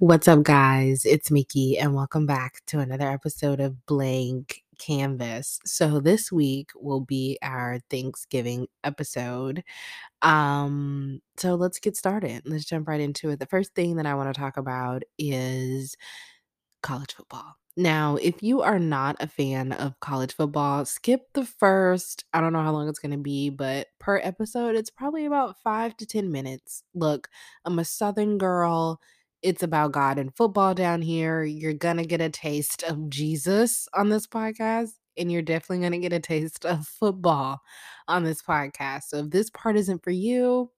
What's up, guys? It's Miki, and welcome back to another episode of Blank Canvas. So, this week will be our Thanksgiving episode. Um, so let's get started. Let's jump right into it. The first thing that I want to talk about is college football. Now, if you are not a fan of college football, skip the first, I don't know how long it's going to be, but per episode, it's probably about five to 10 minutes. Look, I'm a Southern girl. It's about God and football down here. You're going to get a taste of Jesus on this podcast, and you're definitely going to get a taste of football on this podcast. So if this part isn't for you,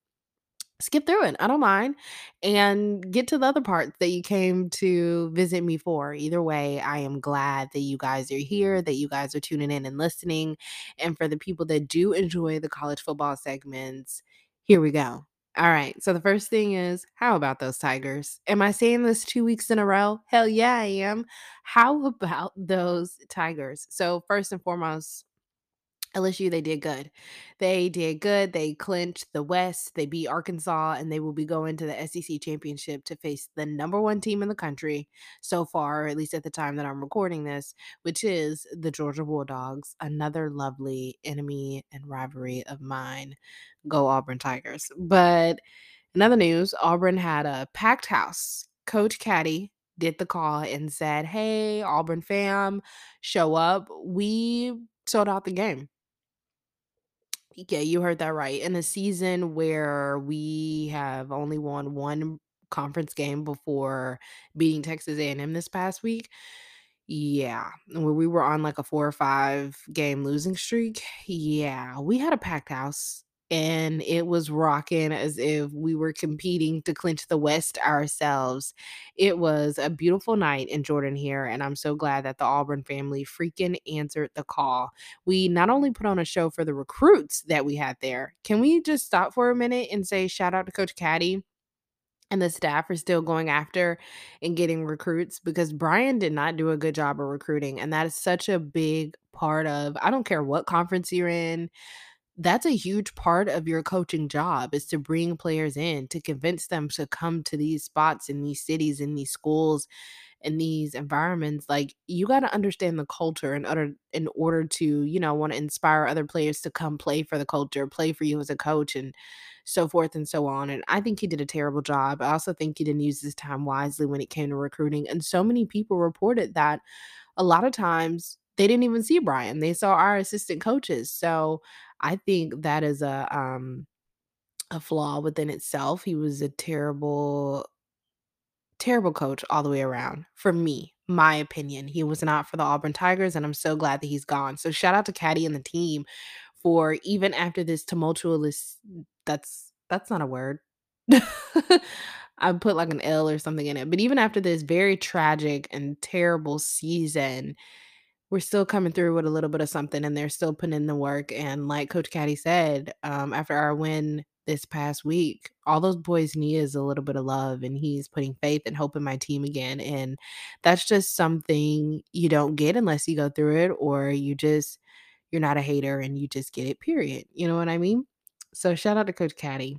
skip through it. I don't mind. And get to the other parts that you came to visit me for. Either way, I am glad that you guys are here, that you guys are tuning in and listening. And for the people that do enjoy the college football segments, here we go. All right. So the first thing is, how about those Tigers? Am I saying this two weeks in a row? Hell yeah, I am. How about those Tigers? So, first and foremost, LSU, they did good. They did good. They clinched the West. They beat Arkansas, and they will be going to the SEC championship to face the number one team in the country so far, at least at the time that I'm recording this, which is the Georgia Bulldogs, another lovely enemy and rivalry of mine. Go Auburn Tigers. But in other news, Auburn had a packed house. Coach Caddy did the call and said, Hey, Auburn fam, show up. We sold out the game yeah, you heard that right. In a season where we have only won one conference game before beating Texas A&M this past week, yeah, where we were on like a four or five game losing streak, yeah, we had a packed house and it was rocking as if we were competing to clinch the West ourselves. It was a beautiful night in Jordan-Hare, and I'm so glad that the Auburn family freaking answered the call. We not only put on a show for the recruits that we had there, can we just stop for a minute and say shout out to Coach Caddy? and the staff are still going after and getting recruits because Bryan did not do a good job of recruiting. And that is such a big part of, I don't care what conference you're in, that's a huge part of your coaching job is to bring players in to convince them to come to these spots in these cities in these schools in these environments like you got to understand the culture in order in order to you know want to inspire other players to come play for the culture play for you as a coach and so forth and so on and i think he did a terrible job. I also think he didn't use his time wisely when it came to recruiting and so many people reported that a lot of times they didn't even see bryan they saw our assistant coaches so I think that is a um a flaw within itself. He was a terrible terrible coach all the way around for me. My opinion. He was not for the Auburn Tigers and I'm so glad that he's gone. So shout out to Caddy and the team for even after this tumultuous that's that's not a word. I put like an L or something in it. But even after this very tragic and terrible season, we're still coming through with a little bit of something and they're still putting in the work. And like Coach Caddy said, um, after our win this past week, all those boys need is a little bit of love and he's putting faith and hope in my team again. And that's just something you don't get unless you go through it or you just you're not a hater and you just get it, period. You know what I mean? So shout out to Coach Caddy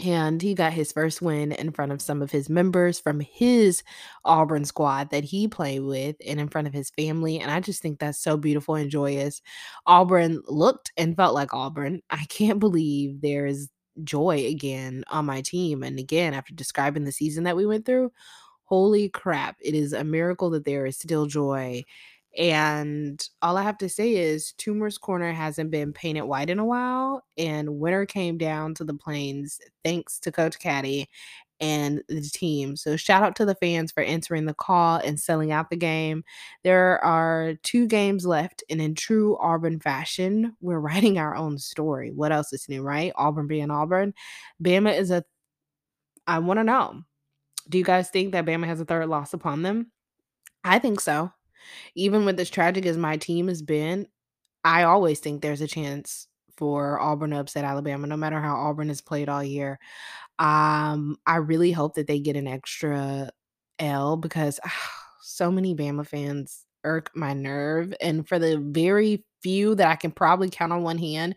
and he got his first win in front of some of his members from his Auburn squad that he played with and in front of his family. And I just think that's so beautiful and joyous. Auburn looked and felt like Auburn. I can't believe there's joy again on my team. And again, after describing the season that we went through, holy crap, it is a miracle that there is still joy and all I have to say is Toomer's Corner hasn't been painted white in a while, and winter came down to the plains thanks to Coach Caddy and the team. So shout out to the fans for answering the call and selling out the game. There are two games left, and in true Auburn fashion, we're writing our own story. What else is new, right? Auburn being Auburn. Bama is a I want to know. Do you guys think that Bama has a third loss upon them? I think so even with as tragic as my team has been, I always think there's a chance for Auburn to upset Alabama, no matter how Auburn has played all year. Um, I really hope that they get an extra L because so many Bama fans irk my nerve. And for the very few that I can probably count on one hand,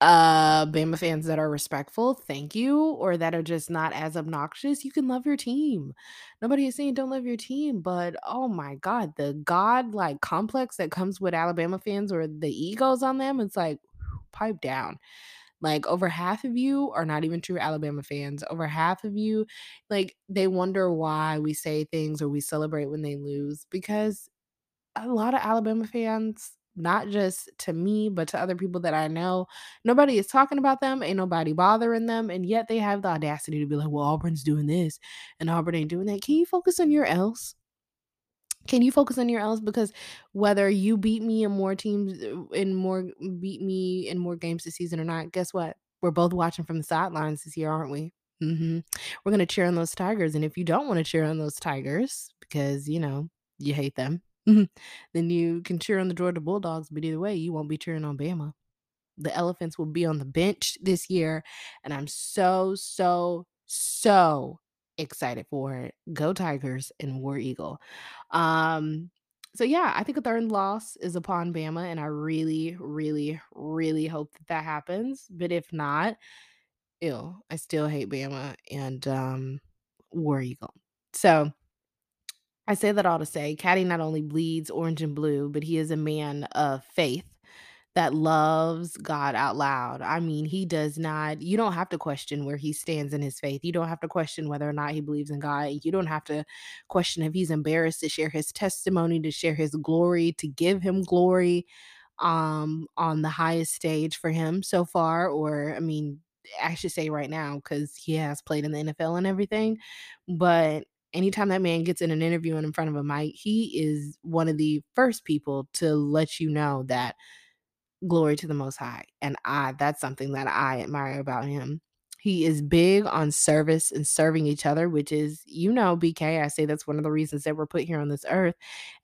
uh Bama fans that are respectful, thank you, or that are just not as obnoxious, you can love your team. Nobody is saying don't love your team, but oh my god, the god like complex that comes with Alabama fans or the egos on them, it's like pipe down. Like over half of you are not even true Alabama fans. Over half of you, like they wonder why we say things or we celebrate when they lose because a lot of Alabama fans, not just to me, but to other people that I know, nobody is talking about them, ain't nobody bothering them, and yet they have the audacity to be like, "Well, Auburn's doing this and Auburn ain't doing that." Can you focus on your L's? Can you focus on your L's? Because whether you beat me in more teams uh, in more beat me in more games this season or not, guess what? We're both watching from the sidelines this year, aren't we? Mhm. We're gonna cheer on those Tigers, and if you don't wanna cheer on those Tigers because, you know, you hate them, then you can cheer on the Georgia Bulldogs, but either way, you won't be cheering on Bama. The Elephants will be on the bench this year, and I'm so, so, so excited for it. Go Tigers and War Eagle. Um, so yeah, I think a third loss is upon Bama, and I really, really, really hope that that happens. But if not, ew, I still hate Bama and um, War Eagle. So I say that all to say, Caddy not only bleeds orange and blue, but he is a man of faith that loves God out loud. I mean, he does not, you don't have to question where he stands in his faith. You don't have to question whether or not he believes in God. You don't have to question if he's embarrassed to share his testimony, to share his glory, to give him glory um on the highest stage for him so far or I mean, I should say right now cuz he has played in the NFL and everything, but anytime that man gets in an interview and in front of a mic, he is one of the first people to let you know that glory to the most high and i that's something that i admire about him. He is big on service and serving each other which is you know bk i say that's one of the reasons that we're put here on this earth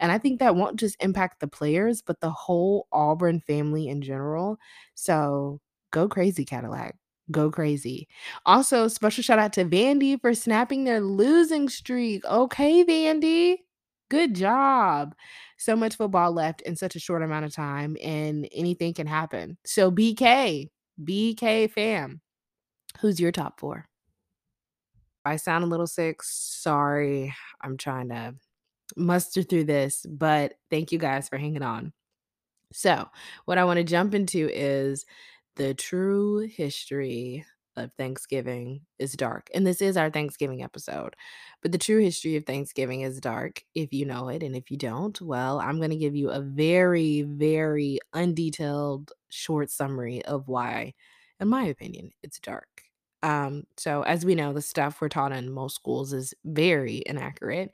and i think that won't just impact the players but the whole auburn family in general. So go crazy cadillac go crazy also special shout out to vandy for snapping their losing streak okay vandy good job so much football left in such a short amount of time, and anything can happen. So, BK, BK fam, who's your top four? I sound a little sick. Sorry. I'm trying to muster through this, but thank you guys for hanging on. So, what I want to jump into is the true history of Thanksgiving is dark. And this is our Thanksgiving episode. But the true history of Thanksgiving is dark if you know it. And if you don't, well, I'm going to give you a very, very undetailed short summary of why, in my opinion, it's dark. Um, so as we know, the stuff we're taught in most schools is very inaccurate.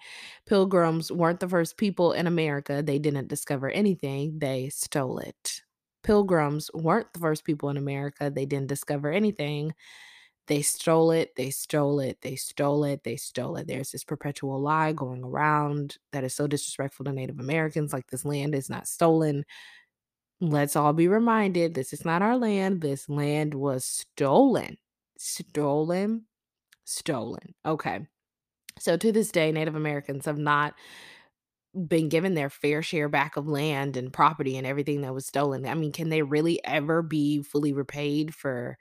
Pilgrims weren't the first people in America. They didn't discover anything, they stole it. Pilgrims weren't the first people in America. They didn't discover anything. They stole it, they stole it, they stole it, they stole it. There's this perpetual lie going around that is so disrespectful to Native Americans like this land is not stolen. Let's all be reminded this is not our land. This land was stolen. Stolen. Stolen. Okay. So to this day, Native Americans have not been given their fair share back of land and property and everything that was stolen. I mean, can they really ever be fully repaid for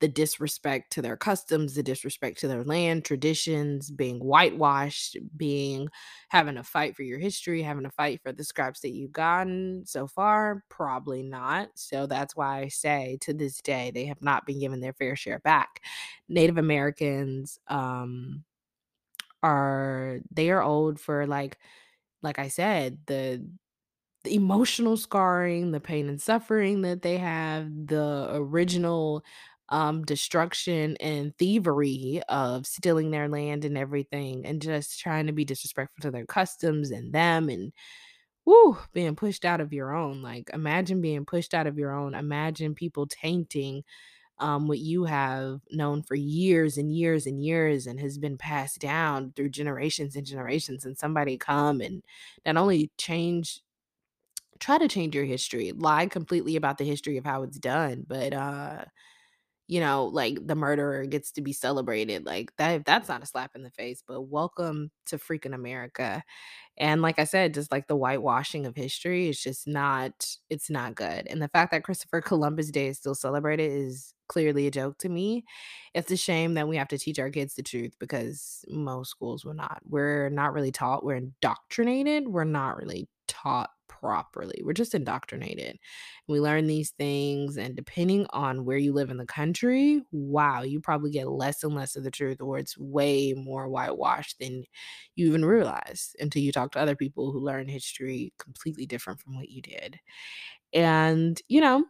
the disrespect to their customs, the disrespect to their land, traditions, being whitewashed, being having a fight for your history, having a fight for the scraps that you've gotten so far? Probably not. So that's why I say to this day, they have not been given their fair share back. Native Americans um, are, they are old for like, like I said, the the emotional scarring, the pain and suffering that they have, the original um destruction and thievery of stealing their land and everything and just trying to be disrespectful to their customs and them and woo being pushed out of your own like imagine being pushed out of your own. Imagine people tainting um, what you have known for years and years and years and has been passed down through generations and generations and somebody come and not only change try to change your history lie completely about the history of how it's done but uh you know, like the murderer gets to be celebrated. Like that that's not a slap in the face, but welcome to freaking America. And like I said, just like the whitewashing of history is just not it's not good. And the fact that Christopher Columbus Day is still celebrated is clearly a joke to me. It's a shame that we have to teach our kids the truth because most schools will not. We're not really taught, we're indoctrinated. We're not really taught properly. We're just indoctrinated. We learn these things, and depending on where you live in the country, wow, you probably get less and less of the truth, or it's way more whitewashed than you even realize until you talk to other people who learn history completely different from what you did. And, you know,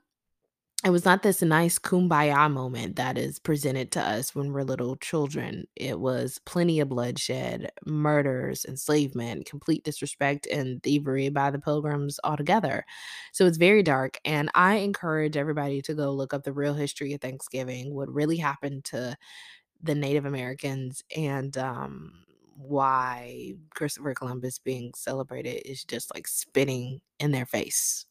it was not this nice kumbaya moment that is presented to us when we're little children. It was plenty of bloodshed, murders, enslavement, complete disrespect, and thievery by the pilgrims altogether. So it's very dark. And I encourage everybody to go look up the real history of Thanksgiving, what really happened to the Native Americans, and um, why Christopher Columbus being celebrated is just like spitting in their face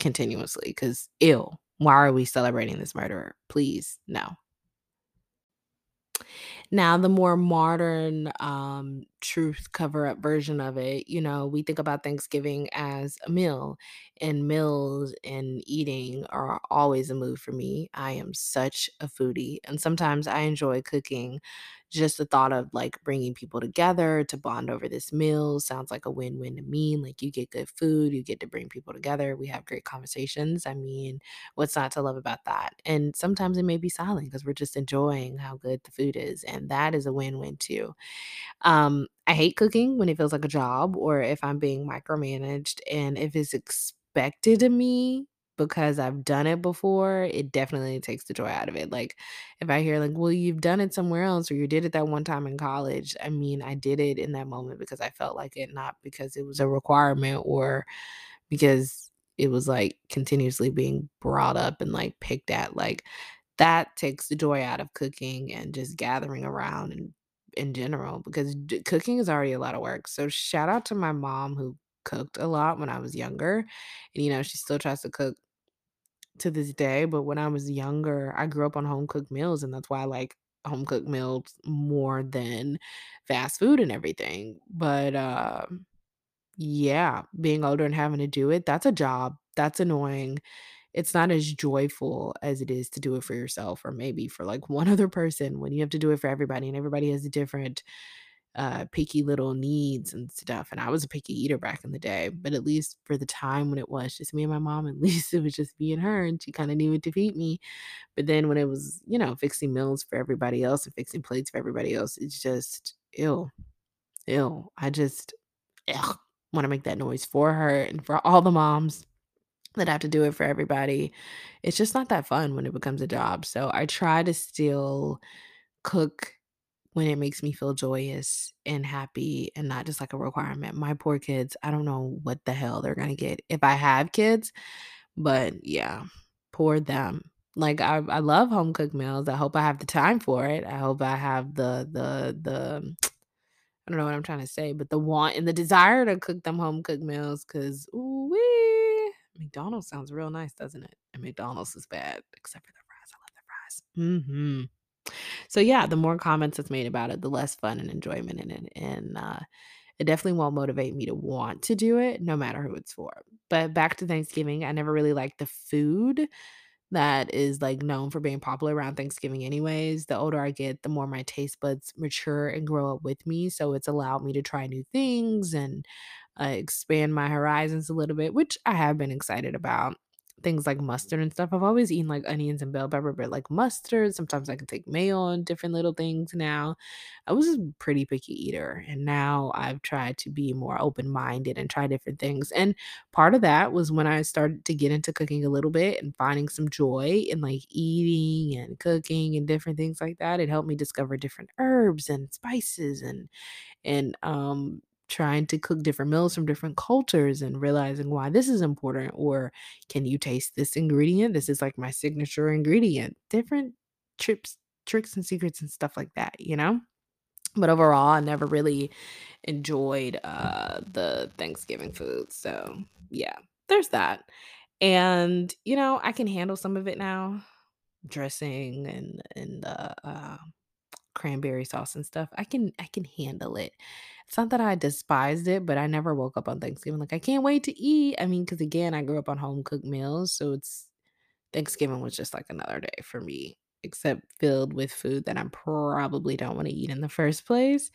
continuously because ill why are we celebrating this murderer? Please, no. Now, the more modern um, truth cover up version of it, you know, we think about Thanksgiving as a meal, and meals and eating are always a move for me. I am such a foodie, and sometimes I enjoy cooking just the thought of like bringing people together to bond over this meal sounds like a win win to me. Like, you get good food, you get to bring people together, we have great conversations. I mean, what's not to love about that? And sometimes it may be silent because we're just enjoying how good the food is. And that is a win win too. Um, I hate cooking when it feels like a job or if I'm being micromanaged and if it's expected of me because I've done it before, it definitely takes the joy out of it. Like if I hear like, "Well, you've done it somewhere else or you did it that one time in college." I mean, I did it in that moment because I felt like it, not because it was a requirement or because it was like continuously being brought up and like picked at. Like that takes the joy out of cooking and just gathering around and in general because d- cooking is already a lot of work. So shout out to my mom who cooked a lot when I was younger. And you know, she still tries to cook to this day, but when I was younger, I grew up on home cooked meals, and that's why I like home cooked meals more than fast food and everything. But um, yeah, being older and having to do it, that's a job. That's annoying. It's not as joyful as it is to do it for yourself or maybe for like one other person when you have to do it for everybody and everybody has a different uh, picky little needs and stuff. And I was a picky eater back in the day, but at least for the time when it was just me and my mom, at least it was just me and her, and she kind of needed to feed me. But then when it was, you know, fixing meals for everybody else and fixing plates for everybody else, it's just ill, ill. I just want to make that noise for her and for all the moms that I have to do it for everybody. It's just not that fun when it becomes a job. So I try to still cook when it makes me feel joyous and happy and not just like a requirement. My poor kids, I don't know what the hell they're going to get if I have kids, but yeah, poor them. Like I I love home cooked meals. I hope I have the time for it. I hope I have the the the I don't know what I'm trying to say, but the want and the desire to cook them home cooked meals cuz ooh wee McDonald's sounds real nice, doesn't it? And McDonald's is bad except for the fries. I love the fries. Mhm. So yeah, the more comments that's made about it, the less fun and enjoyment in it. And uh, it definitely won't motivate me to want to do it, no matter who it's for. But back to Thanksgiving, I never really liked the food that is like known for being popular around Thanksgiving anyways. The older I get, the more my taste buds mature and grow up with me. So it's allowed me to try new things and uh, expand my horizons a little bit, which I have been excited about things like mustard and stuff. I've always eaten like onions and bell pepper, but like mustard, sometimes I can take mayo on different little things now. I was a pretty picky eater, and now I've tried to be more open minded and try different things. And part of that was when I started to get into cooking a little bit and finding some joy in like eating and cooking and different things like that. It helped me discover different herbs and spices and and um trying to cook different meals from different cultures and realizing why this is important or can you taste this ingredient? This is like my signature ingredient. Different trips tricks and secrets and stuff like that you know? But overall i never really enjoyed uh the thanksgiving food so yeah there's that. And you know i can handle some of it now dressing and and the uh, cranberry sauce and stuff, I can I can handle it. It's not that I despised it, but I never woke up on Thanksgiving like I can't wait to eat. I mean, because again, I grew up on home cooked meals, so it's Thanksgiving was just like another day for me, except filled with food that I probably don't want to eat in the first place.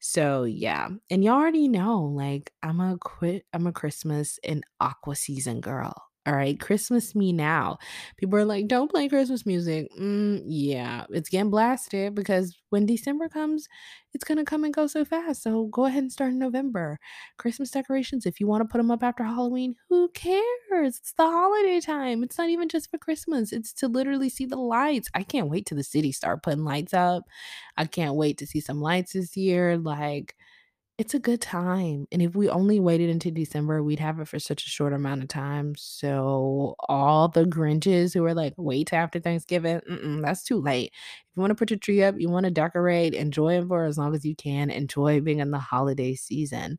So yeah, and you already know, like I'm a quit. I'm a Christmas and Aqua season girl. All right, Christmas me now. People are like, don't play Christmas music. Mm, yeah, it's getting blasted because when December comes, it's gonna come and go so fast. So go ahead and start in November. Christmas decorations, if you want to put them up after Halloween, who cares? It's the holiday time. It's not even just for Christmas. It's to literally see the lights. I can't wait till the city start putting lights up. I can't wait to see some lights this year. Like, it's a good time, and if we only waited until December, we'd have it for such a short amount of time, so all the Grinches who are like, "Wait after Thanksgiving," that's too late. If you wanna put your tree up, you wanna decorate, enjoy it for as long as you can, enjoy being in the holiday season,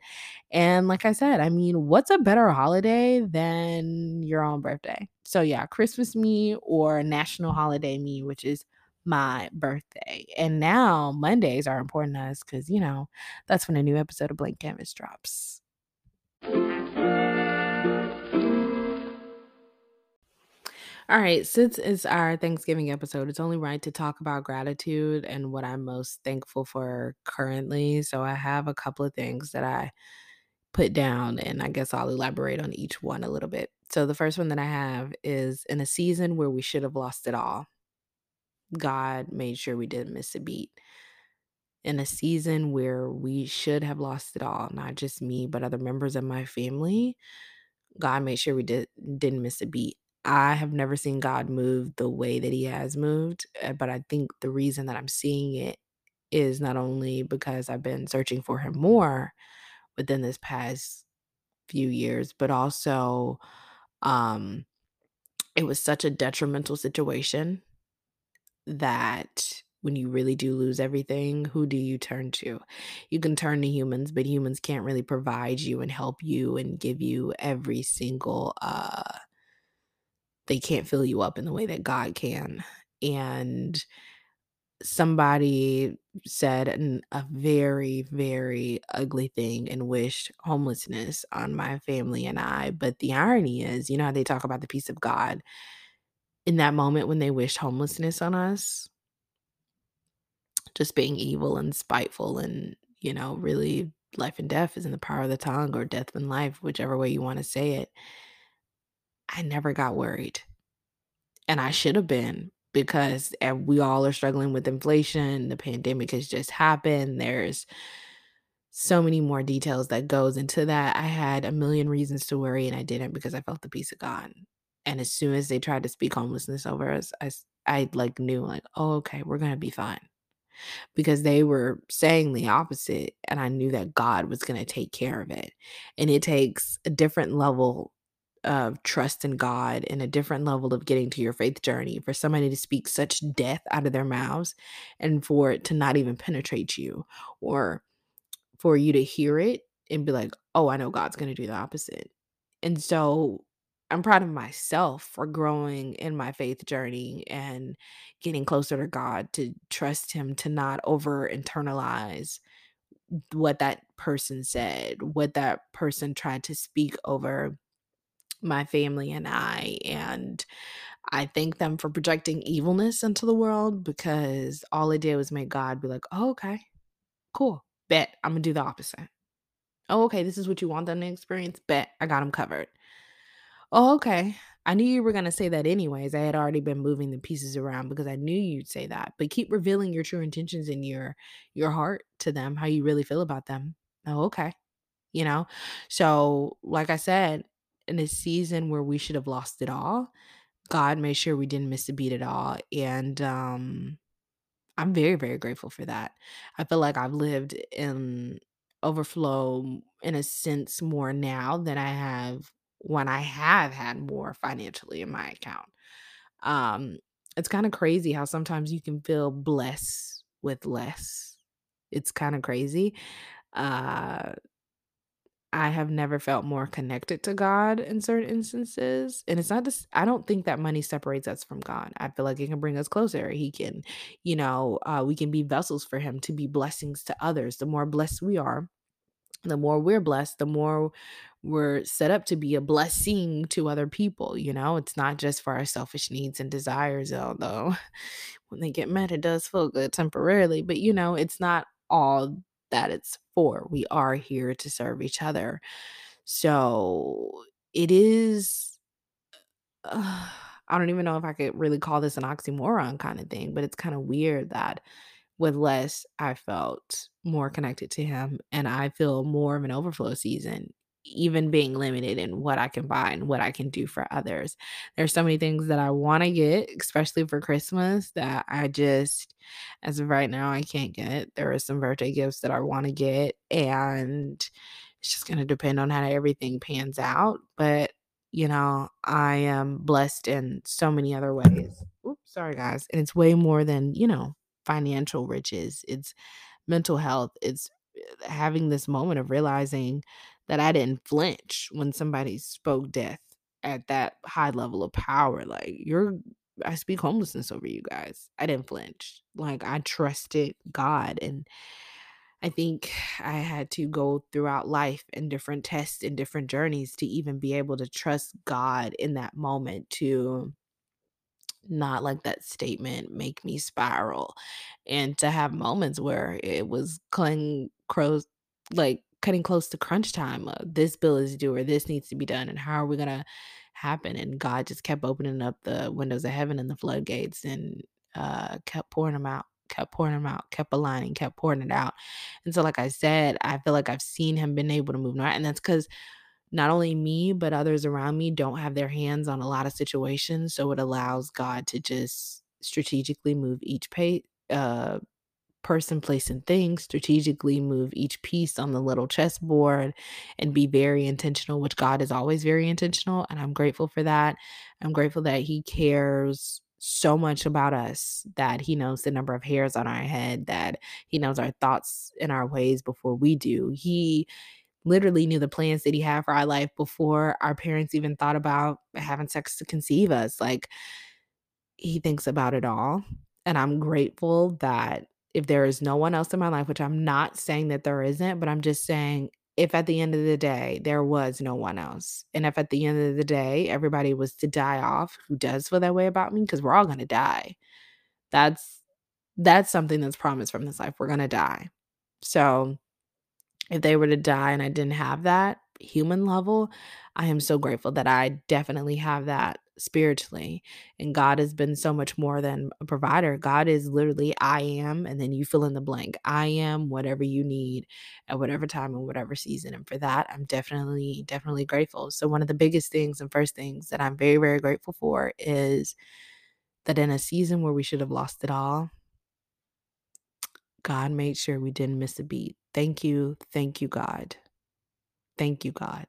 and like I said, I mean, what's a better holiday than your own birthday? So, yeah, Christmas me or national holiday me, which is my birthday. And now Mondays are important to us because, you know, that's when a new episode of Blank Canvas drops. All right, since it's our Thanksgiving episode, it's only right to talk about gratitude and what I'm most thankful for currently. So I have a couple of things that I put down, and I guess I'll elaborate on each one a little bit. So the first one that I have is in a season where we should have lost it all. God made sure we didn't miss a beat. In a season where we should have lost it all, not just me, but other members of my family, God made sure we did didn't miss a beat. I have never seen God move the way that he has moved, uh, but I think the reason that I'm seeing it is not only because I've been searching for him more within this past few years, but also um it was such a detrimental situation that when you really do lose everything, who do you turn to? You can turn to humans, but humans can't really provide you and help you and give you every single uh they can't fill you up in the way that God can. And somebody said an, a very very ugly thing and wished homelessness on my family and I but the irony is you know how they talk about the peace of God in that moment when they wished homelessness on us just being evil and spiteful and, you know, really life and death is in the power of the tongue or death and life, whichever way you want to say it. I never got worried. And I should have been because eh, we all are struggling with inflation. The pandemic has just happened. There's so many more details that goes into that. I had a million reasons to worry and I didn't because I felt the peace of God. And as soon as they tried to speak homelessness over us, I, I like knew like, oh, okay, we're going to be fine because they were saying the opposite and I knew that God was going to take care of it. And it takes a different level of trust in God and a different level of getting to your faith journey for somebody to speak such death out of their mouths and for it to not even penetrate you or for you to hear it and be like, "Oh, I know God's going to do the opposite." And so I'm proud of myself for growing in my faith journey and getting closer to God, to trust Him, to not over internalize what that person said, what that person tried to speak over my family and I. And I thank them for projecting evilness into the world because all it did was make God be like, oh, okay, cool. Bet I'm to do the opposite. Oh, okay, this is what you want them to experience. Bet I got them covered. Oh, okay. I knew you were gonna say that anyways. I had already been moving the pieces around because I knew you'd say that. But keep revealing your true intentions in your your heart to them, how you really feel about them. Oh, okay. You know? So, like I said, in a season where we should have lost it all, God made sure we didn't miss a beat at all. And um I'm very, very grateful for that. I feel like I've lived in overflow in a sense more now than I have when I have had more financially in my account. Um, it's kind of crazy how sometimes you can feel blessed with less. It's kind of crazy. Uh, I have never felt more connected to God in certain instances. And it's not just, I don't think that money separates us from God. I feel like it can bring us closer. He can, you know, uh, we can be vessels for Him to be blessings to others. The more blessed we are, the more we're blessed, the more we're set up to be a blessing to other people. You know, it's not just for our selfish needs and desires, although when they get met, it does feel good temporarily. But, you know, it's not all that it's for. We are here to serve each other. So it is. Uh, I don't even know if I could really call this an oxymoron kind of thing, but it's kind of weird that with less, I felt more connected to him, and I feel more of an overflow season, even being limited in what I can buy and what I can do for others. There's so many things that I want to get, especially for Christmas, that I just, as of right now, I can't get. There are some birthday gifts that I want to get, and it's just going to depend on how everything pans out. But you know, I am blessed in so many other ways. Oops, sorry guys. And it's way more than, you know, financial riches, it's mental health, it's eh, having this moment of realizing that I didn't flinch when somebody spoke death at that high level of power. Like, you're, I speak homelessness over you guys. I didn't flinch. Like, I trusted God. And I think I had to go throughout life and different tests and different journeys to even be able to trust God in that moment to not like that statement make me spiral and to have moments where it was cutting crows like cutting close to crunch time uh, this bill is due or this needs to be done and how are we gonna happen and god just kept opening up the windows of heaven and the floodgates and uh kept pouring them out kept pouring them out kept aligning kept pouring it out and so like i said i feel like i've seen him been able to move right and that's because not only me, but others around me don't have their hands on a lot of situations. So it allows God to just strategically move each pay, uh, person, place, and thing, strategically move each piece on the little chessboard and be very intentional, which God is always very intentional. And I'm grateful for that. I'm grateful that He cares so much about us that he knows the number of hairs on our head that he knows our thoughts and our ways before we do he literally knew the plans that he had for our life before our parents even thought about having sex to conceive us. Like, he thinks about it all. And I'm grateful that if there is no one else in my life, which I'm not saying that there isn't, but I'm just saying if at the end of the day there was no one else, and if at the end of the day everybody was to die off who does feel that way about me, because we're all gonna die. That's that's something that's promised from this life. We're gonna die. So if they were to die and I didn't have that human level, I am so grateful that I definitely have that spiritually. And God has been so much more than a provider. God is literally, I am, and then you fill in the blank. I am whatever you need at whatever time and whatever season. And for that, I'm definitely, definitely grateful. So, one of the biggest things and first things that I'm very, very grateful for is that in a season where we should have lost it all, God made sure we didn't miss a beat. Thank you. Thank you, God. Thank you, God.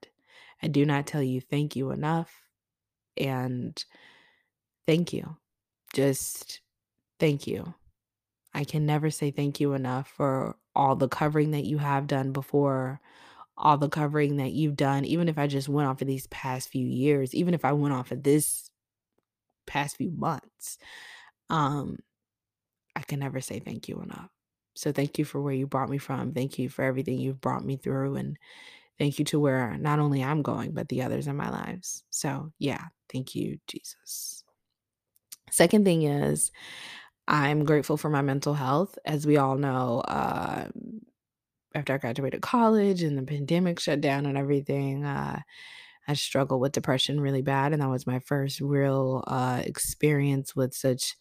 I do not tell you thank you enough. And thank you. Just thank you. I can never say thank you enough for all the covering that you have done before, all the covering that you've done, even if I just went off of these past few years, even if I went off of this past few months. Um, I can never say thank you enough. So thank you for where you brought me from. Thank you for everything you've brought me through. And thank you to where not only I'm going, but the others in my lives. So yeah, thank you, Jesus. Second thing is, I'm grateful for my mental health. As we all know, uh, after I graduated college and the pandemic shut down and everything, uh, I struggled with depression really bad. And that was my first real uh, experience with such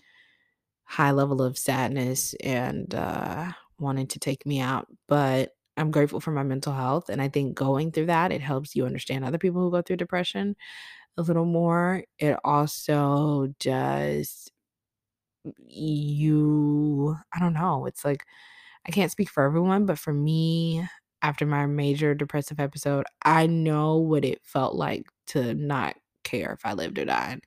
high level of sadness and uh, wanting to take me out. But I'm grateful for my mental health. And I think going through that, it helps you understand other people who go through depression a little more. It also does you, I don't know, it's like, I can't speak for everyone, but for me, after my major depressive episode, I know what it felt like to not care if I lived or died.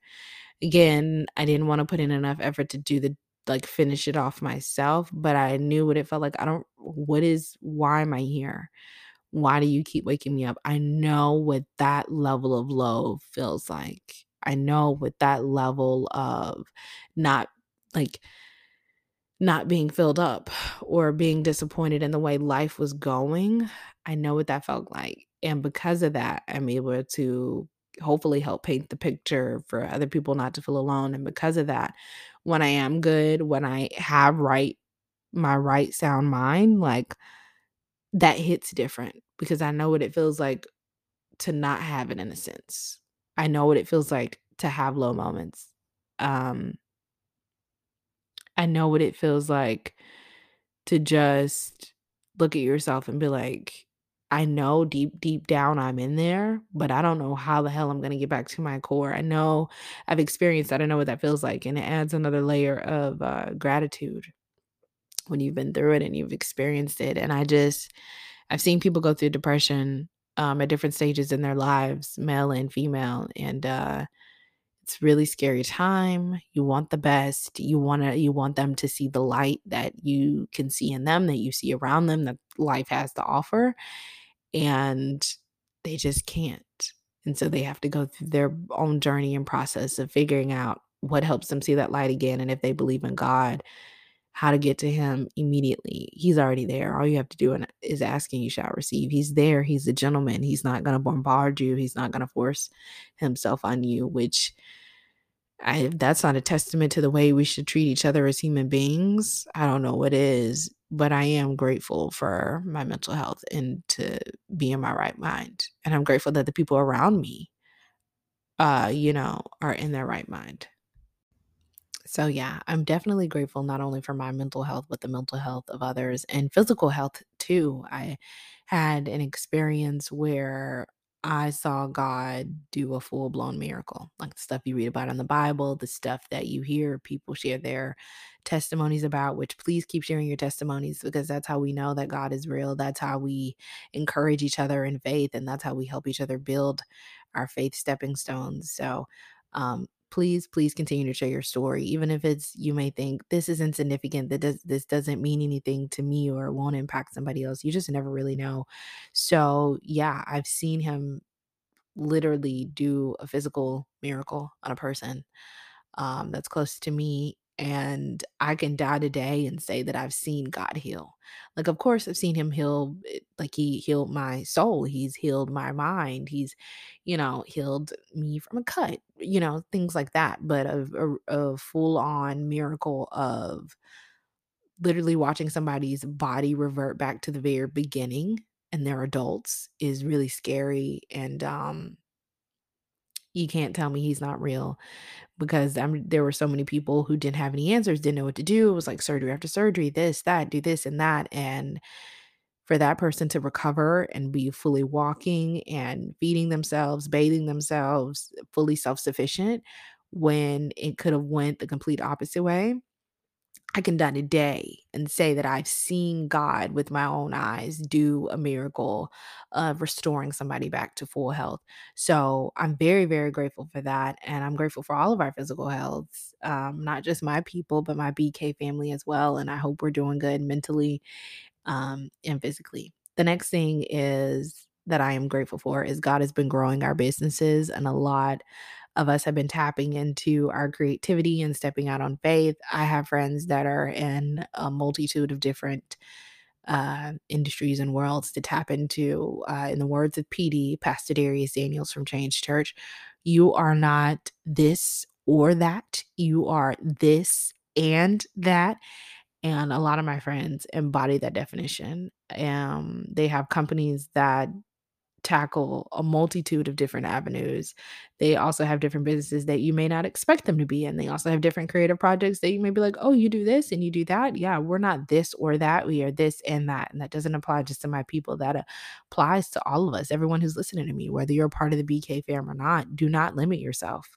Again, I didn't want to put in enough effort to do the like finish it off myself, but I knew what it felt like. I don't what is why am I here? Why do you keep waking me up? I know what that level of low feels like. I know what that level of not like not being filled up or being disappointed in the way life was going. I know what that felt like. And because of that, I'm able to hopefully help paint the picture for other people not to feel alone. And because of that, when I am good, when I have right my right sound mind, like that hits different because I know what it feels like to not have it in a sense. I know what it feels like to have low moments. Um I know what it feels like to just look at yourself and be like, I know deep, deep down I'm in there, but I don't know how the hell I'm going to get back to my core. I know I've experienced that. I know what that feels like. And it adds another layer of uh, gratitude when you've been through it and you've experienced it. And I just, I've seen people go through depression um, at different stages in their lives, male and female. And, uh, it's really scary time. You want the best. You want to you want them to see the light that you can see in them, that you see around them, that life has to offer. And they just can't. And so they have to go through their own journey and process of figuring out what helps them see that light again. And if they believe in God, how to get to him immediately. He's already there. All you have to do is asking, you shall receive. He's there. He's a gentleman. He's not going to bombard you. He's not going to force himself on you, which I that's not a testament to the way we should treat each other as human beings. I don't know what is, but I am grateful for my mental health and to be in my right mind. And I'm grateful that the people around me uh, you know, are in their right mind. So, yeah, I'm definitely grateful not only for my mental health, but the mental health of others and physical health too. I had an experience where I saw God do a full blown miracle, like the stuff you read about in the Bible, the stuff that you hear people share their testimonies about, which please keep sharing your testimonies because that's how we know that God is real. That's how we encourage each other in faith, and that's how we help each other build our faith stepping stones. So, um, please please continue to share your story even if it's you may think this is insignificant that does this doesn't mean anything to me or won't impact somebody else you just never really know. So yeah i've seen him literally do a physical miracle on a person um, that's close to me and I can die today and say that I've seen God heal. Like, of course, I've seen Him heal, eh, like, He healed my soul, He's healed my mind, He's, you know, healed me from a cut, you know, things like that. But a, a, a full on miracle of literally watching somebody's body revert back to the very beginning and they're adults is really scary. And, um, you can't tell me he's not real because I'm, there were so many people who didn't have any answers, didn't know what to do. It was like surgery after surgery, this, that, do this and that. And for that person to recover and be fully walking and feeding themselves, bathing themselves, fully self-sufficient when it could have went the complete opposite way I can die today and say that I've seen God with my own eyes do a miracle of restoring somebody back to full health. So I'm very, very grateful for that. And I'm grateful for all of our physical health, um, not just my people, but my BK family as well. And I hope we're doing good mentally um, and physically. The next thing is that I am grateful for is God has been growing our businesses and a lot of us have been tapping into our creativity and stepping out on faith. I have friends that are in a multitude of different uh, industries and worlds to tap into. Uh, in the words of PD, Pastor Dharius Daniels from Change Church, you are not this or that. You are this and that. And a lot of my friends embody that definition. Um, they have companies that tackle a multitude of different avenues. They also have different businesses that you may not expect them to be in. They also have different creative projects that you may be like, oh, you do this and you do that. Yeah, we're not this or that. We are this and that. And that doesn't apply just to my people, that applies to all of us, everyone who's listening to me, whether you're a part of the BK fam or not. Do not limit yourself.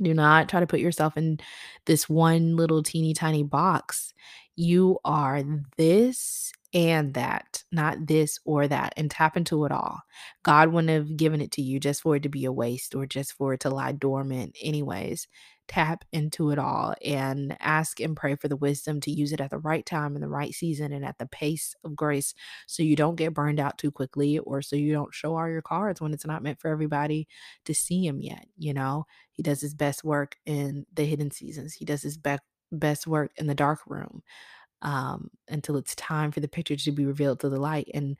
Do not try to put yourself in this one little teeny tiny box. You are this and that, not this or that, and tap into it all. God wouldn't have given it to you just for it to be a waste or just for it to lie dormant, anyways. tap into it all and ask and pray for the wisdom to use it at the right time in the right season and at the pace of grace so you don't get burned out too quickly or so you don't show all your cards when it's not meant for everybody to see him yet you know he does his best work in the hidden seasons he does his be- best work in the dark room um, until it's time for the picture to be revealed to the light and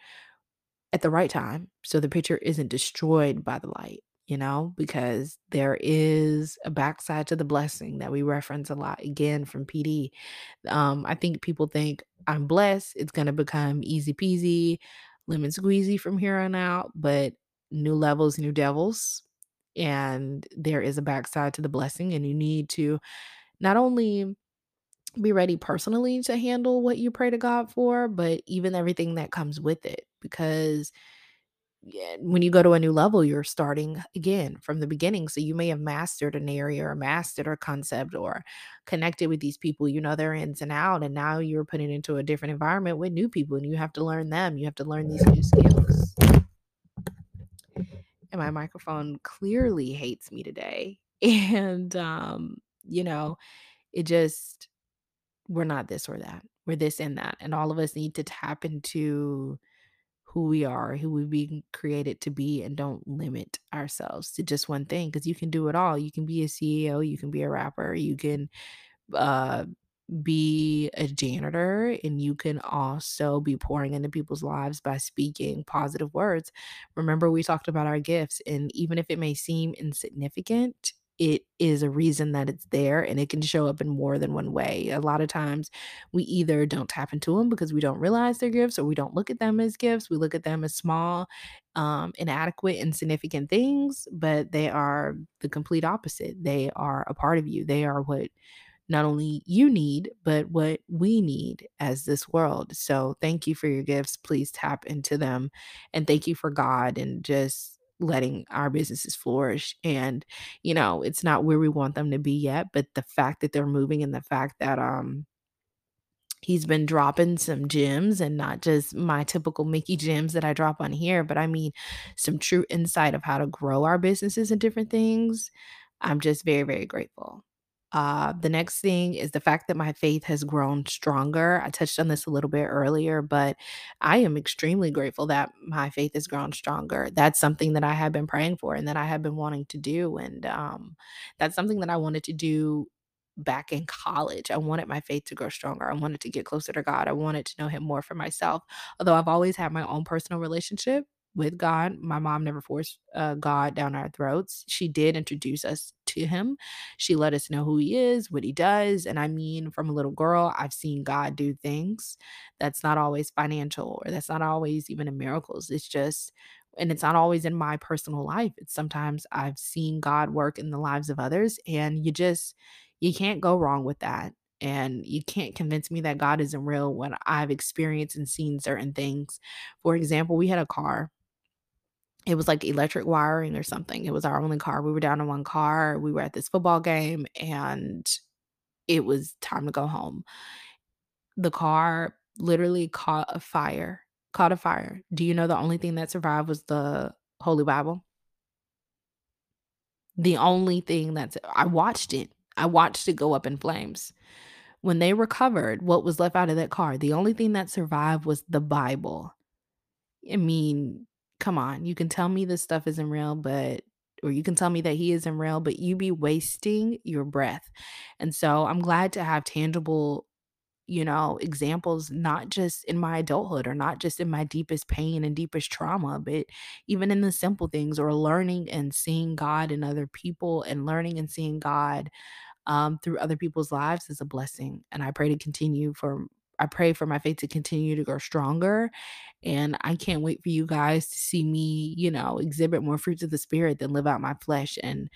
at the right time so the picture isn't destroyed by the light you know, because there is a backside to the blessing that we reference a lot again from PD. Um, I think people think I'm blessed, it's going to become easy peasy, lemon squeezy from here on out, but new levels, new devils. And there is a backside to the blessing, and you need to not only be ready personally to handle what you pray to God for, but even everything that comes with it. Because when you go to a new level, you're starting again from the beginning. So you may have mastered an area or mastered a concept or connected with these people, you know their ins and out, and now you're putting into a different environment with new people and you have to learn them. You have to learn these new skills. And my microphone clearly hates me today. And um, you know, it just we're not this or that. We're this and that. And all of us need to tap into who we are, who we've been created to be, and don't limit ourselves to just one thing because you can do it all. You can be a CEO, you can be a rapper, you can uh, be a janitor, and you can also be pouring into people's lives by speaking positive words. Remember, we talked about our gifts, and even if it may seem insignificant, it is a reason that it's there and it can show up in more than one way. A lot of times we either don't tap into them because we don't realize they're gifts or we don't look at them as gifts. We look at them as small, um, inadequate, insignificant things, but they are the complete opposite. They are a part of you. They are what not only you need, but what we need as this world. So thank you for your gifts. Please tap into them. And thank you for God and just letting our businesses flourish. And, you know, it's not where we want them to be yet, but the fact that they're moving and the fact that um he's been dropping some gems and not just my typical Mickey gems that I drop on here, but I mean some true insight of how to grow our businesses and different things. I'm just very, very grateful. Uh, the next thing is the fact that my faith has grown stronger. I touched on this a little bit earlier, but I am extremely grateful that my faith has grown stronger. That's something that I have been praying for and that I have been wanting to do. And um, that's something that I wanted to do back in college. I wanted my faith to grow stronger. I wanted to get closer to God. I wanted to know Him more for myself. Although I've always had my own personal relationship with God. My mom never forced uh, God down our throats. She did introduce us to Him. She let us know who He is, what He does. And I mean, from a little girl, I've seen God do things that's not always financial or that's not always even in miracles. It's just, and it's not always in my personal life. It's sometimes I've seen God work in the lives of others, and you just, you can't go wrong with that. And you can't convince me that God isn't real when I've experienced and seen certain things. For example, we had a car it was like electric wiring or something. It was our only car. We were down to one car. We were at this football game and it was time to go home. The car literally caught a fire. Caught a fire. Do you know the only thing that survived was the Holy Bible? The only thing that's I watched it. I watched it go up in flames. When they recovered what was left out of that car, the only thing that survived was the Bible. I mean, come on, you can tell me this stuff isn't real, but or you can tell me that he isn't real, but you be wasting your breath. And so I'm glad to have tangible, you know, examples, not just in my adulthood or not just in my deepest pain and deepest trauma, but even in the simple things or learning and seeing God in other people and learning and seeing God um, through other people's lives is a blessing. And I pray to continue for I pray for my faith to continue to grow stronger. And I can't wait for you guys to see me, you know, exhibit more fruits of the spirit than live out my flesh and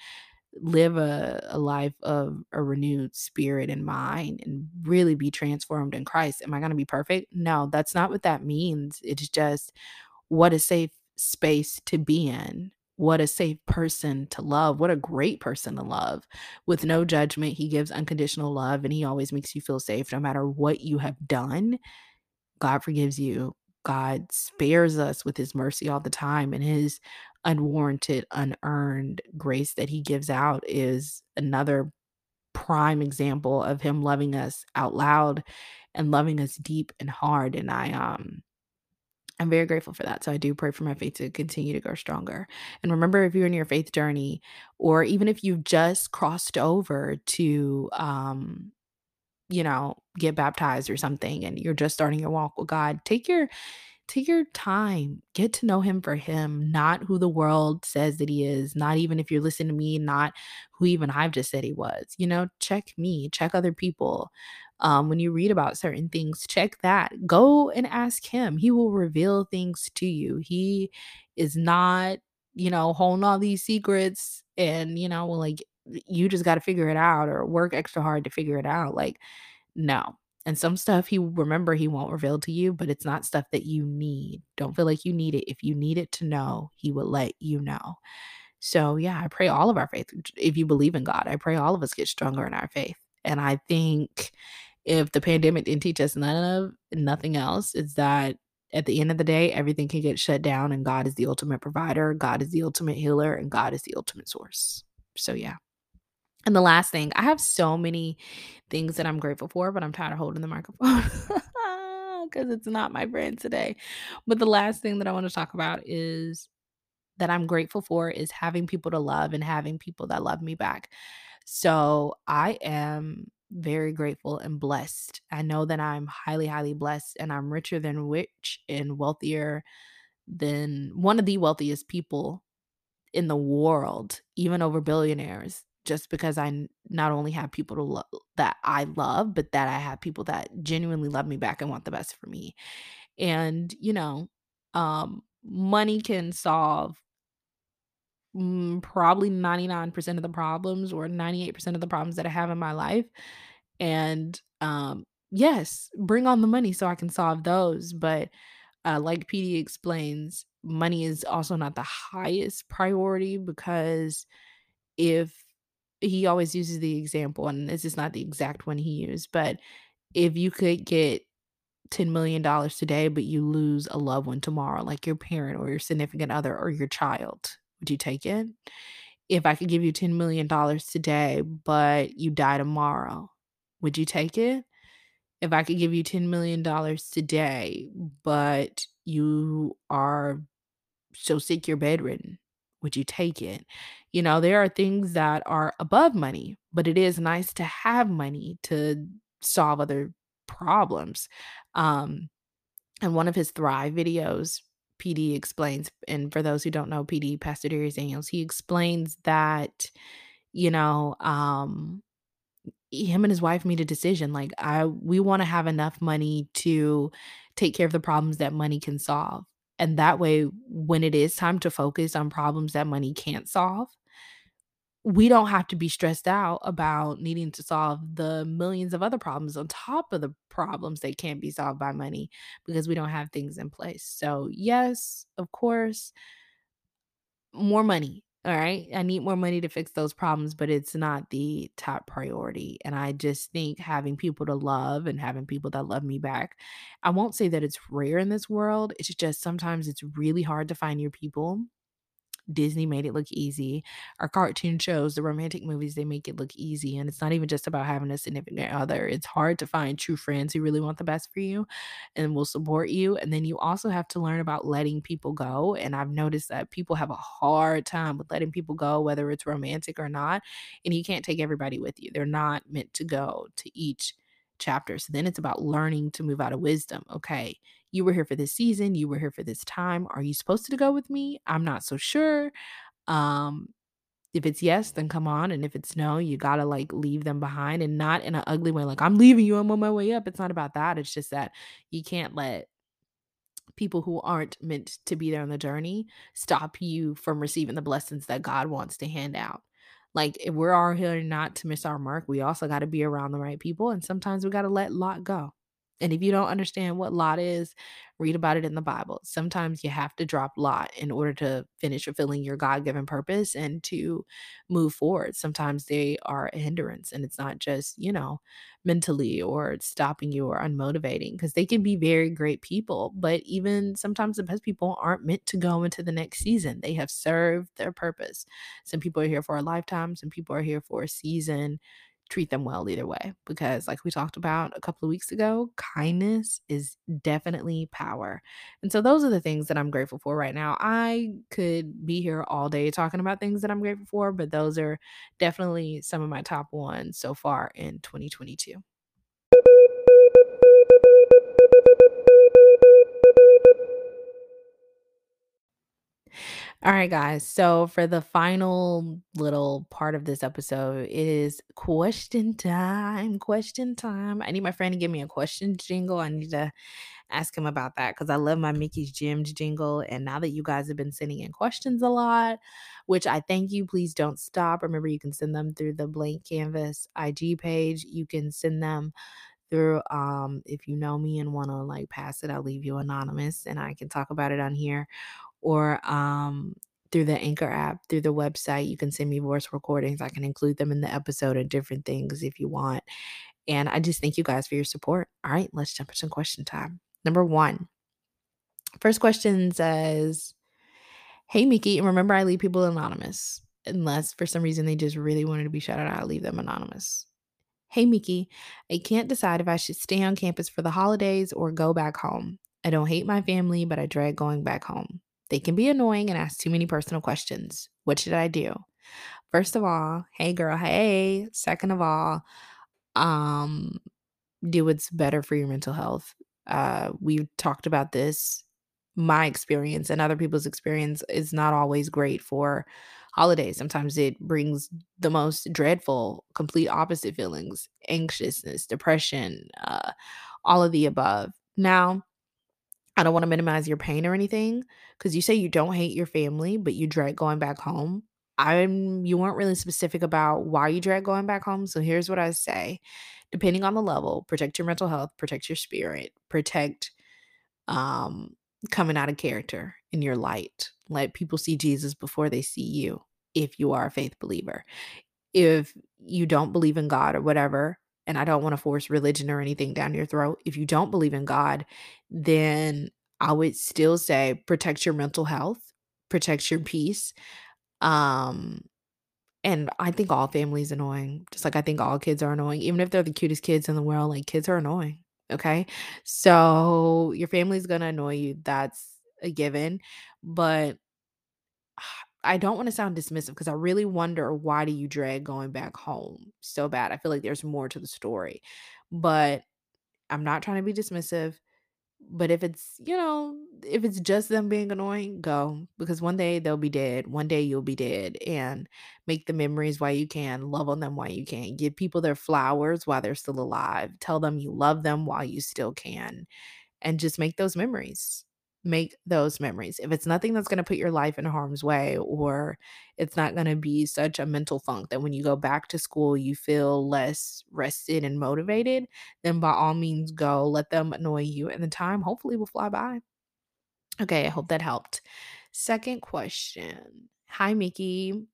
live a, a life of a renewed spirit and mind and really be transformed in Christ. Am I going to be perfect? No, that's not what that means. It's just what a safe space to be in what a safe person to love. What a great person to love. With no judgment, he gives unconditional love and he always makes you feel safe no matter what you have done. God forgives you. God spares us with his mercy all the time and his unwarranted, unearned grace that he gives out is another prime example of him loving us out loud and loving us deep and hard. And I um I'm very grateful for that. So I do pray for my faith to continue to grow stronger. And remember, if you're in your faith journey, or even if you've just crossed over to, um, you know, get baptized or something, and you're just starting your walk with God, take your take your time get to know him for him not who the world says that he is not even if you're listening to me not who even i've just said he was you know check me check other people um, when you read about certain things check that go and ask him he will reveal things to you he is not you know holding all these secrets and you know like you just got to figure it out or work extra hard to figure it out like no and some stuff he remember he won't reveal to you, but it's not stuff that you need. Don't feel like you need it. If you need it to know, he will let you know. So yeah, I pray all of our faith. If you believe in God, I pray all of us get stronger in our faith. And I think if the pandemic didn't teach us none of nothing else, is that at the end of the day, everything can get shut down and God is the ultimate provider, God is the ultimate healer, and God is the ultimate source. So yeah. And the last thing, I have so many things that I'm grateful for, but I'm tired of holding the microphone because it's not my friend today. But the last thing that I want to talk about is that I'm grateful for is having people to love and having people that love me back. So I am very grateful and blessed. I know that I'm highly, highly blessed and I'm richer than rich and wealthier than one of the wealthiest people in the world, even over billionaires just because I not only have people to that I love, but that I have people that genuinely love me back and want the best for me. And, you know, um, money can solve probably 99% of the problems or 98% of the problems that I have in my life. And um, yes, bring on the money so I can solve those. But uh, like PD explains, money is also not the highest priority because if he always uses the example, and this is not the exact one he used, but if you could get $10 million today, but you lose a loved one tomorrow, like your parent or your significant other or your child, would you take it? If I could give you $10 million today, but you die tomorrow, would you take it? If I could give you $10 million today, but you are so sick you're bedridden, would you take it? You know, there are things that are above money, but it is nice to have money to solve other problems. Um, and one of his Thrive videos, PD explains, and for those who don't know, PD, Pastor Dharius Daniels, he explains that, you know, um, him and his wife made a decision like i we want to have enough money to take care of the problems that money can solve. And that way, when it is time to focus on problems that money can't solve, we don't have to be stressed out about needing to solve the millions of other problems on top of the problems that can't be solved by money because we don't have things in place. So, yes, of course, more money all right. I need more money to fix those problems, but it's not the top priority. And I just think having people to love and having people that love me back, I won't say that it's rare in this world. It's just sometimes it's really hard to find your people Disney made it look easy. Our cartoon shows, the romantic movies, they make it look easy. And it's not even just about having a significant other. It's hard to find true friends who really want the best for you and will support you. And then you also have to learn about letting people go. And I've noticed that people have a hard time with letting people go, whether it's romantic or not. And you can't take everybody with you, they're not meant to go to each chapter. So then it's about learning to move out of wisdom. Okay, you were here for this season, you were here for this time. Are you supposed to go with me? I'm not so sure. Um, if it's yes, then come on. And if it's no, you gotta like leave them behind and not in an ugly way, like I'm leaving you, I'm on my way up. It's not about that. It's just that you can't let people who aren't meant to be there on the journey stop you from receiving the blessings that God wants to hand out. Like if we're all here not to miss our mark, we also got to be around the right people. And sometimes we got to let Lot go. And if you don't understand what Lot is, read about it in the Bible. Sometimes you have to drop Lot in order to finish fulfilling your God given purpose and to move forward. Sometimes they are a hindrance, and it's not just, you know, mentally or stopping you or unmotivating because they can be very great people. But even sometimes the best people aren't meant to go into the next season, they have served their purpose. Some people are here for a lifetime, some people are here for a season treat them well either way because like we talked about a couple of weeks ago kindness is definitely power. And so those are the things that i'm grateful for right now. I could be here all day talking about things that i'm grateful for but those are definitely some of my top ones so far in 2022 All right, guys. So, for the final little part of this episode, it is question time. Question time. I need my friend to give me a question jingle. I need to ask him about that because I love my Mickey's Gems jingle. And now that you guys have been sending in questions a lot, which I thank you, please don't stop. Remember, you can send them through the Blank Canvas IG page. You can send them through um if you know me and want to like pass it i'll leave you anonymous and i can talk about it on here or um, through the Anchor app, through the website. You can send me voice recordings. I can include them in the episode and different things if you want. And I just thank you guys for your support. All right, let's jump into question time. Number one, first question says, Hey, Mickey, and remember I leave people anonymous. Unless for some reason they just really wanted to be shouted out, I leave them anonymous. Hey, Mickey, I can't decide if I should stay on campus for the holidays or go back home. I don't hate my family, but I dread going back home. They can be annoying and ask too many personal questions. What should I do? First of all, hey girl, hey. Second of all, um do what's better for your mental health. Uh we've talked about this. My experience and other people's experience is not always great for holidays. Sometimes it brings the most dreadful, complete opposite feelings, anxiousness, depression, uh all of the above. Now, I don't want to minimize your pain or anything because you say you don't hate your family, but you dread going back home. I'm you weren't really specific about why you dread going back home. So here's what I say. Depending on the level, protect your mental health, protect your spirit, protect um coming out of character in your light. Let people see Jesus before they see you if you are a faith believer. If you don't believe in God or whatever, and I don't want to force religion or anything down your throat. If you don't believe in God, then I would still say protect your mental health, protect your peace. Um and I think all families annoying. Just like I think all kids are annoying. Even if they're the cutest kids in the world, like kids are annoying. Okay? So your family's to annoy you. That's a given. But I don't want to sound dismissive because I really wonder why do you dread going back home so bad? I feel like there's more to the story. But I'm not trying to be dismissive. But if it's, you know, if it's just them being annoying, go because one day they'll be dead. One day you'll be dead and make the memories while you can, love on them while you can. Give people their flowers while they're still alive. Tell them you love them while you still can and just make those memories make those memories. If it's nothing that's going to put your life in harm's way, or it's not going to be such a mental funk that when you go back to school, you feel less rested and motivated, then by all means go. Let them annoy you, and the time hopefully will fly by. Okay, I hope that helped. Second question Hi, Mickey.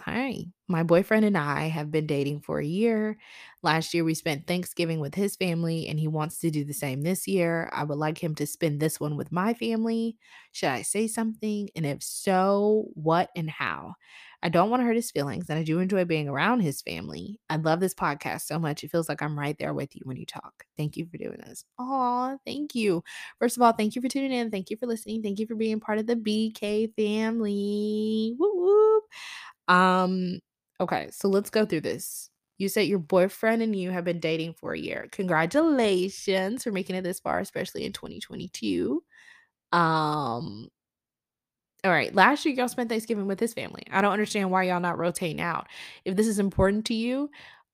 Hi. My boyfriend and I have been dating for a year. Last year, we spent Thanksgiving with his family, and he wants to do the same this year. I would like him to spend this one with my family. Should I say something? And if so, what and how? I don't want to hurt his feelings, and I do enjoy being around his family. I love this podcast so much. It feels like I'm right there with you when you talk. Thank you for doing this. Aw, thank you. First of all, thank you for tuning in. Thank you for listening. Thank you for being part of the BK family. Woo woo. Um, okay, so let's go through this. You said your boyfriend and you have been dating for a year. Congratulations for making it this far, especially in 2022. Um, all right, last year y'all spent Thanksgiving with his family. I don't understand why y'all not rotating out. If this is important to you,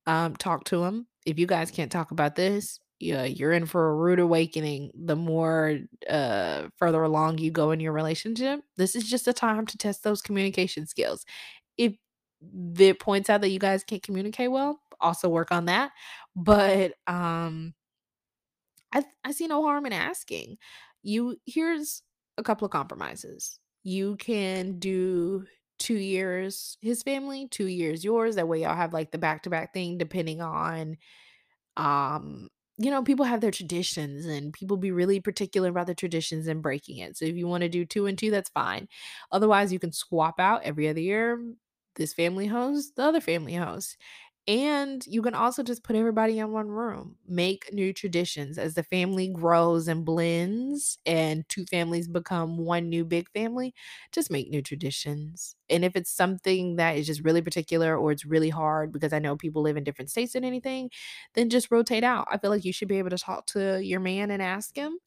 um, talk to him. If you guys can't talk about this, yeah, you're in for a rude awakening the more uh further along you go in your relationship. This is just a time to test those communication skills if it points out that you guys can't communicate well, also work on that. But um I I see no harm in asking. You here's a couple of compromises. You can do two years his family, two years yours. That way y'all have like the back to back thing depending on um you know, people have their traditions and people be really particular about the traditions and breaking it. So if you want to do two and two, that's fine. Otherwise, you can swap out every other year this family host, the other family host. And you can also just put everybody in one room, make new traditions as the family grows and blends and two families become one new big family. Just make new traditions. And if it's something that is just really particular or it's really hard because I know people live in different states and anything, then just rotate out. I feel like you should be able to talk to your man and ask him.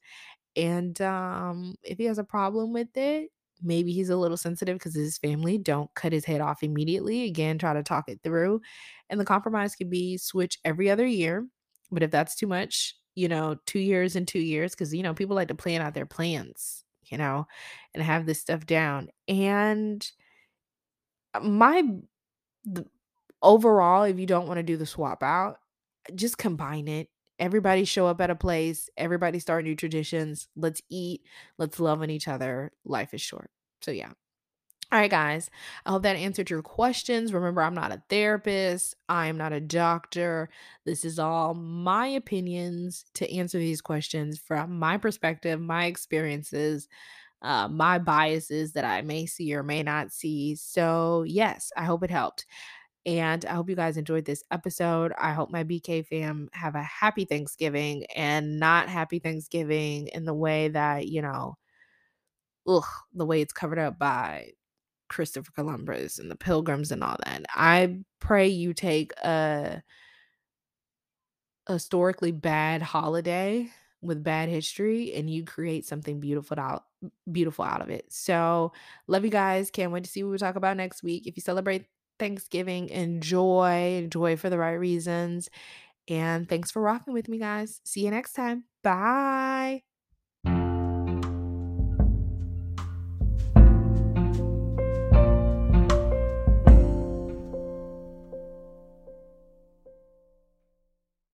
And um, if he has a problem with it, maybe he's a little sensitive because his family don't cut his head off immediately. Again, try to talk it through. And the compromise could be switch every other year. But if that's too much, you know, two years and two years, because, you know, people like to plan out their plans, you know, and have this stuff down. And uh, my the, overall, if you don't want to do the swap out, just combine it. Everybody show up at a place, everybody start new traditions. Let's eat, let's love on each other. Life is short. So, yeah. All right, guys. I hope that answered your questions. Remember, I'm not a therapist, I am not a doctor. This is all my opinions to answer these questions from my perspective, my experiences, uh, my biases that I may see or may not see. So, yes, I hope it helped. And I hope you guys enjoyed this episode. I hope my BK fam have a happy Thanksgiving and not happy Thanksgiving in the way that, you know, ugh, the way it's covered up by Christopher Columbus and the pilgrims and all that. I pray you take a historically bad holiday with bad history and you create something beautiful out beautiful out of it. So, love you guys. Can't wait to see what we talk about next week. If you celebrate Thanksgiving, enjoy, enjoy for the right reasons. And thanks for rocking with me, guys. See you next time. Bye.